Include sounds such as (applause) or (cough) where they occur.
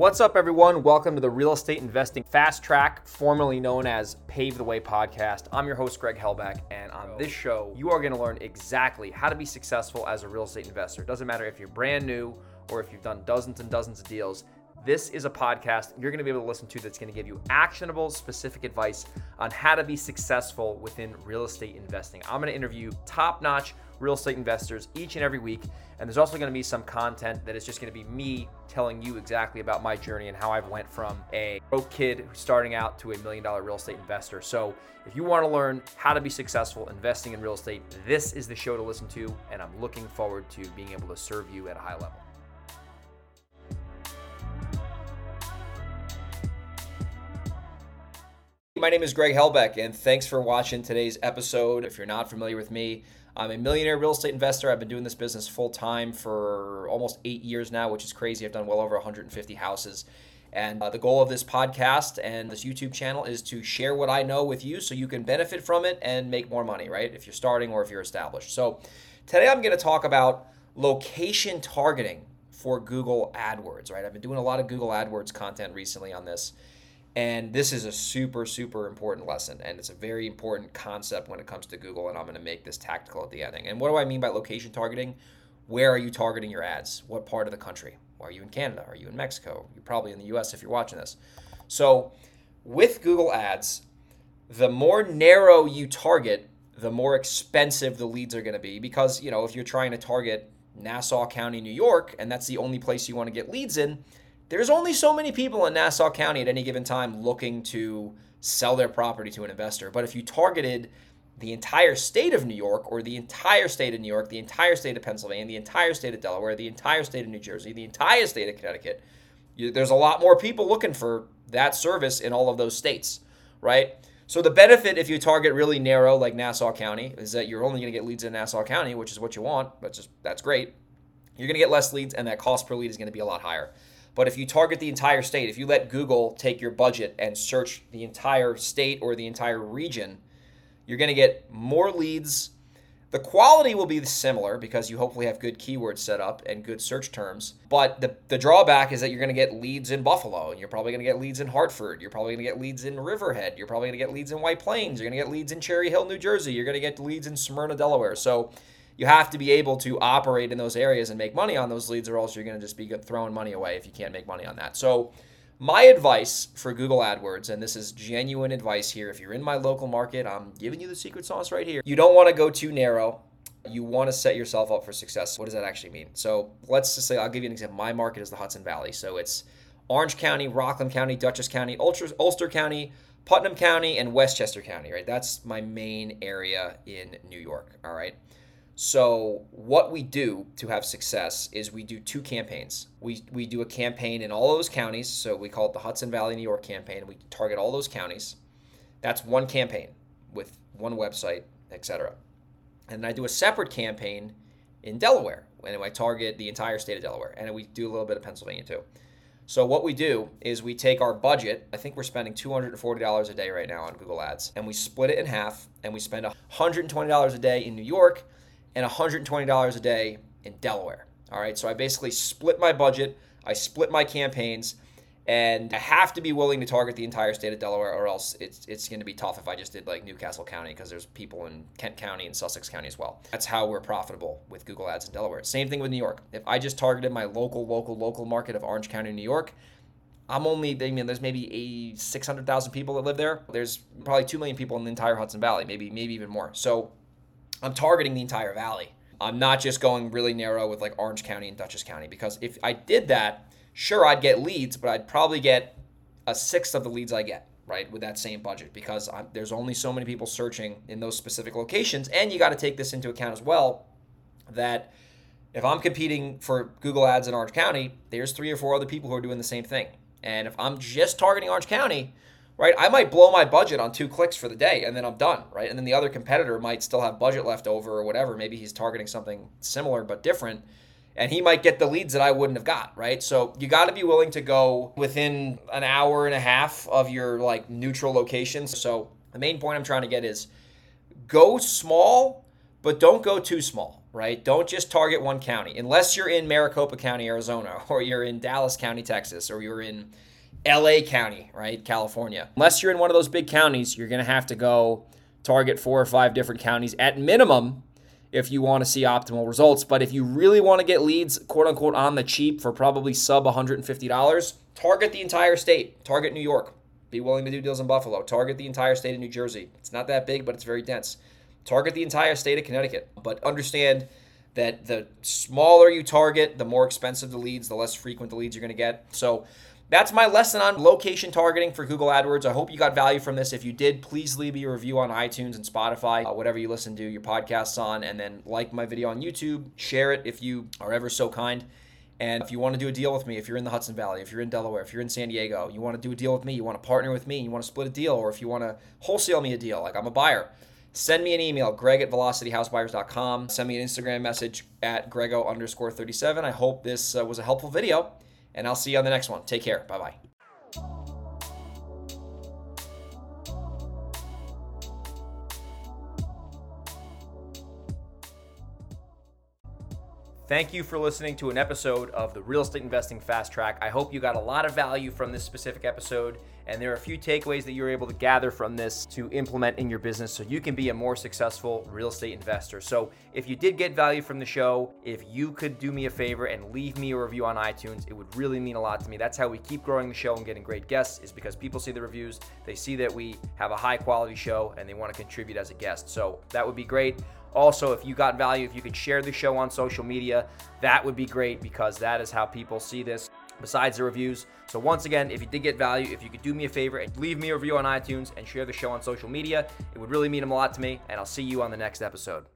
What's up, everyone? Welcome to the Real Estate Investing Fast Track, formerly known as Pave the Way podcast. I'm your host, Greg Helbeck, and on this show, you are going to learn exactly how to be successful as a real estate investor. It doesn't matter if you're brand new or if you've done dozens and dozens of deals. This is a podcast you're going to be able to listen to that's going to give you actionable, specific advice on how to be successful within real estate investing. I'm going to interview top notch real estate investors each and every week. And there's also going to be some content that is just going to be me telling you exactly about my journey and how I've went from a broke kid starting out to a million dollar real estate investor. So if you want to learn how to be successful investing in real estate, this is the show to listen to. And I'm looking forward to being able to serve you at a high level. My name is Greg Helbeck, and thanks for watching today's episode. If you're not familiar with me, I'm a millionaire real estate investor. I've been doing this business full time for almost eight years now, which is crazy. I've done well over 150 houses. And uh, the goal of this podcast and this YouTube channel is to share what I know with you so you can benefit from it and make more money, right? If you're starting or if you're established. So today I'm going to talk about location targeting for Google AdWords, right? I've been doing a lot of Google AdWords content recently on this. And this is a super, super important lesson. And it's a very important concept when it comes to Google. And I'm going to make this tactical at the ending. And what do I mean by location targeting? Where are you targeting your ads? What part of the country? Are you in Canada? Are you in Mexico? You're probably in the US if you're watching this. So, with Google Ads, the more narrow you target, the more expensive the leads are going to be. Because, you know, if you're trying to target Nassau County, New York, and that's the only place you want to get leads in, there's only so many people in Nassau County at any given time looking to sell their property to an investor. But if you targeted the entire state of New York or the entire state of New York, the entire state of Pennsylvania, the entire state of Delaware, the entire state of New Jersey, the entire state of Connecticut, you, there's a lot more people looking for that service in all of those states, right? So the benefit if you target really narrow like Nassau County is that you're only going to get leads in Nassau County, which is what you want. That's just that's great. You're going to get less leads and that cost per lead is going to be a lot higher. But if you target the entire state, if you let Google take your budget and search the entire state or the entire region, you're going to get more leads. The quality will be similar because you hopefully have good keywords set up and good search terms. But the, the drawback is that you're going to get leads in Buffalo, and you're probably going to get leads in Hartford. You're probably going to get leads in Riverhead. You're probably going to get leads in White Plains. You're going to get leads in Cherry Hill, New Jersey. You're going to get leads in Smyrna, Delaware. So you have to be able to operate in those areas and make money on those leads, or else you're going to just be throwing money away if you can't make money on that. So, my advice for Google AdWords, and this is genuine advice here, if you're in my local market, I'm giving you the secret sauce right here. You don't want to go too narrow. You want to set yourself up for success. What does that actually mean? So, let's just say I'll give you an example. My market is the Hudson Valley. So, it's Orange County, Rockland County, Dutchess County, Ulster County, Putnam County, and Westchester County, right? That's my main area in New York, all right? So what we do to have success is we do two campaigns. We we do a campaign in all those counties. So we call it the Hudson Valley, New York campaign. We target all those counties. That's one campaign with one website, etc. And I do a separate campaign in Delaware, and I target the entire state of Delaware, and we do a little bit of Pennsylvania too. So what we do is we take our budget. I think we're spending $240 a day right now on Google Ads, and we split it in half, and we spend $120 a day in New York and $120 a day in Delaware. All right, so I basically split my budget, I split my campaigns, and I have to be willing to target the entire state of Delaware, or else it's it's going to be tough if I just did like New Castle County because there's people in Kent County and Sussex County as well. That's how we're profitable with Google Ads in Delaware. Same thing with New York. If I just targeted my local, local, local market of Orange County, New York, I'm only, I mean, there's maybe 600,000 people that live there. There's probably 2 million people in the entire Hudson Valley, maybe, maybe even more. So I'm targeting the entire valley. I'm not just going really narrow with like Orange County and Dutchess County because if I did that, sure, I'd get leads, but I'd probably get a sixth of the leads I get, right, with that same budget because I'm, there's only so many people searching in those specific locations. And you got to take this into account as well that if I'm competing for Google Ads in Orange County, there's three or four other people who are doing the same thing. And if I'm just targeting Orange County, right? I might blow my budget on two clicks for the day and then I'm done, right? And then the other competitor might still have budget left over or whatever. Maybe he's targeting something similar but different and he might get the leads that I wouldn't have got, right? So you got to be willing to go within an hour and a half of your like neutral locations. So the main point I'm trying to get is go small, but don't go too small. right? Don't just target one county. Unless you're in Maricopa County, Arizona, (laughs) or you're in Dallas County, Texas, or you're in LA County, right? California. Unless you're in one of those big counties, you're going to have to go target four or five different counties at minimum if you want to see optimal results. But if you really want to get leads, quote unquote, on the cheap for probably sub $150, target the entire state. Target New York. Be willing to do deals in Buffalo. Target the entire state of New Jersey. It's not that big, but it's very dense. Target the entire state of Connecticut. But understand that the smaller you target, the more expensive the leads, the less frequent the leads you're going to get. So that's my lesson on location targeting for Google AdWords. I hope you got value from this. If you did, please leave me a review on iTunes and Spotify, uh, whatever you listen to your podcasts on, and then like my video on YouTube. Share it if you are ever so kind. And if you want to do a deal with me, if you're in the Hudson Valley, if you're in Delaware, if you're in San Diego, you want to do a deal with me, you want to partner with me, you want to split a deal, or if you want to wholesale me a deal, like I'm a buyer, send me an email, greg at velocityhousebuyers.com. Send me an Instagram message at grego underscore 37. I hope this uh, was a helpful video and I'll see you on the next one. Take care. Bye bye. Thank you for listening to an episode of the Real Estate Investing Fast Track. I hope you got a lot of value from this specific episode and there are a few takeaways that you're able to gather from this to implement in your business so you can be a more successful real estate investor. So, if you did get value from the show, if you could do me a favor and leave me a review on iTunes, it would really mean a lot to me. That's how we keep growing the show and getting great guests, is because people see the reviews, they see that we have a high quality show, and they want to contribute as a guest. So, that would be great. Also, if you got value, if you could share the show on social media, that would be great because that is how people see this besides the reviews. So once again, if you did get value, if you could do me a favor and leave me a review on iTunes and share the show on social media, it would really mean a lot to me, and I'll see you on the next episode.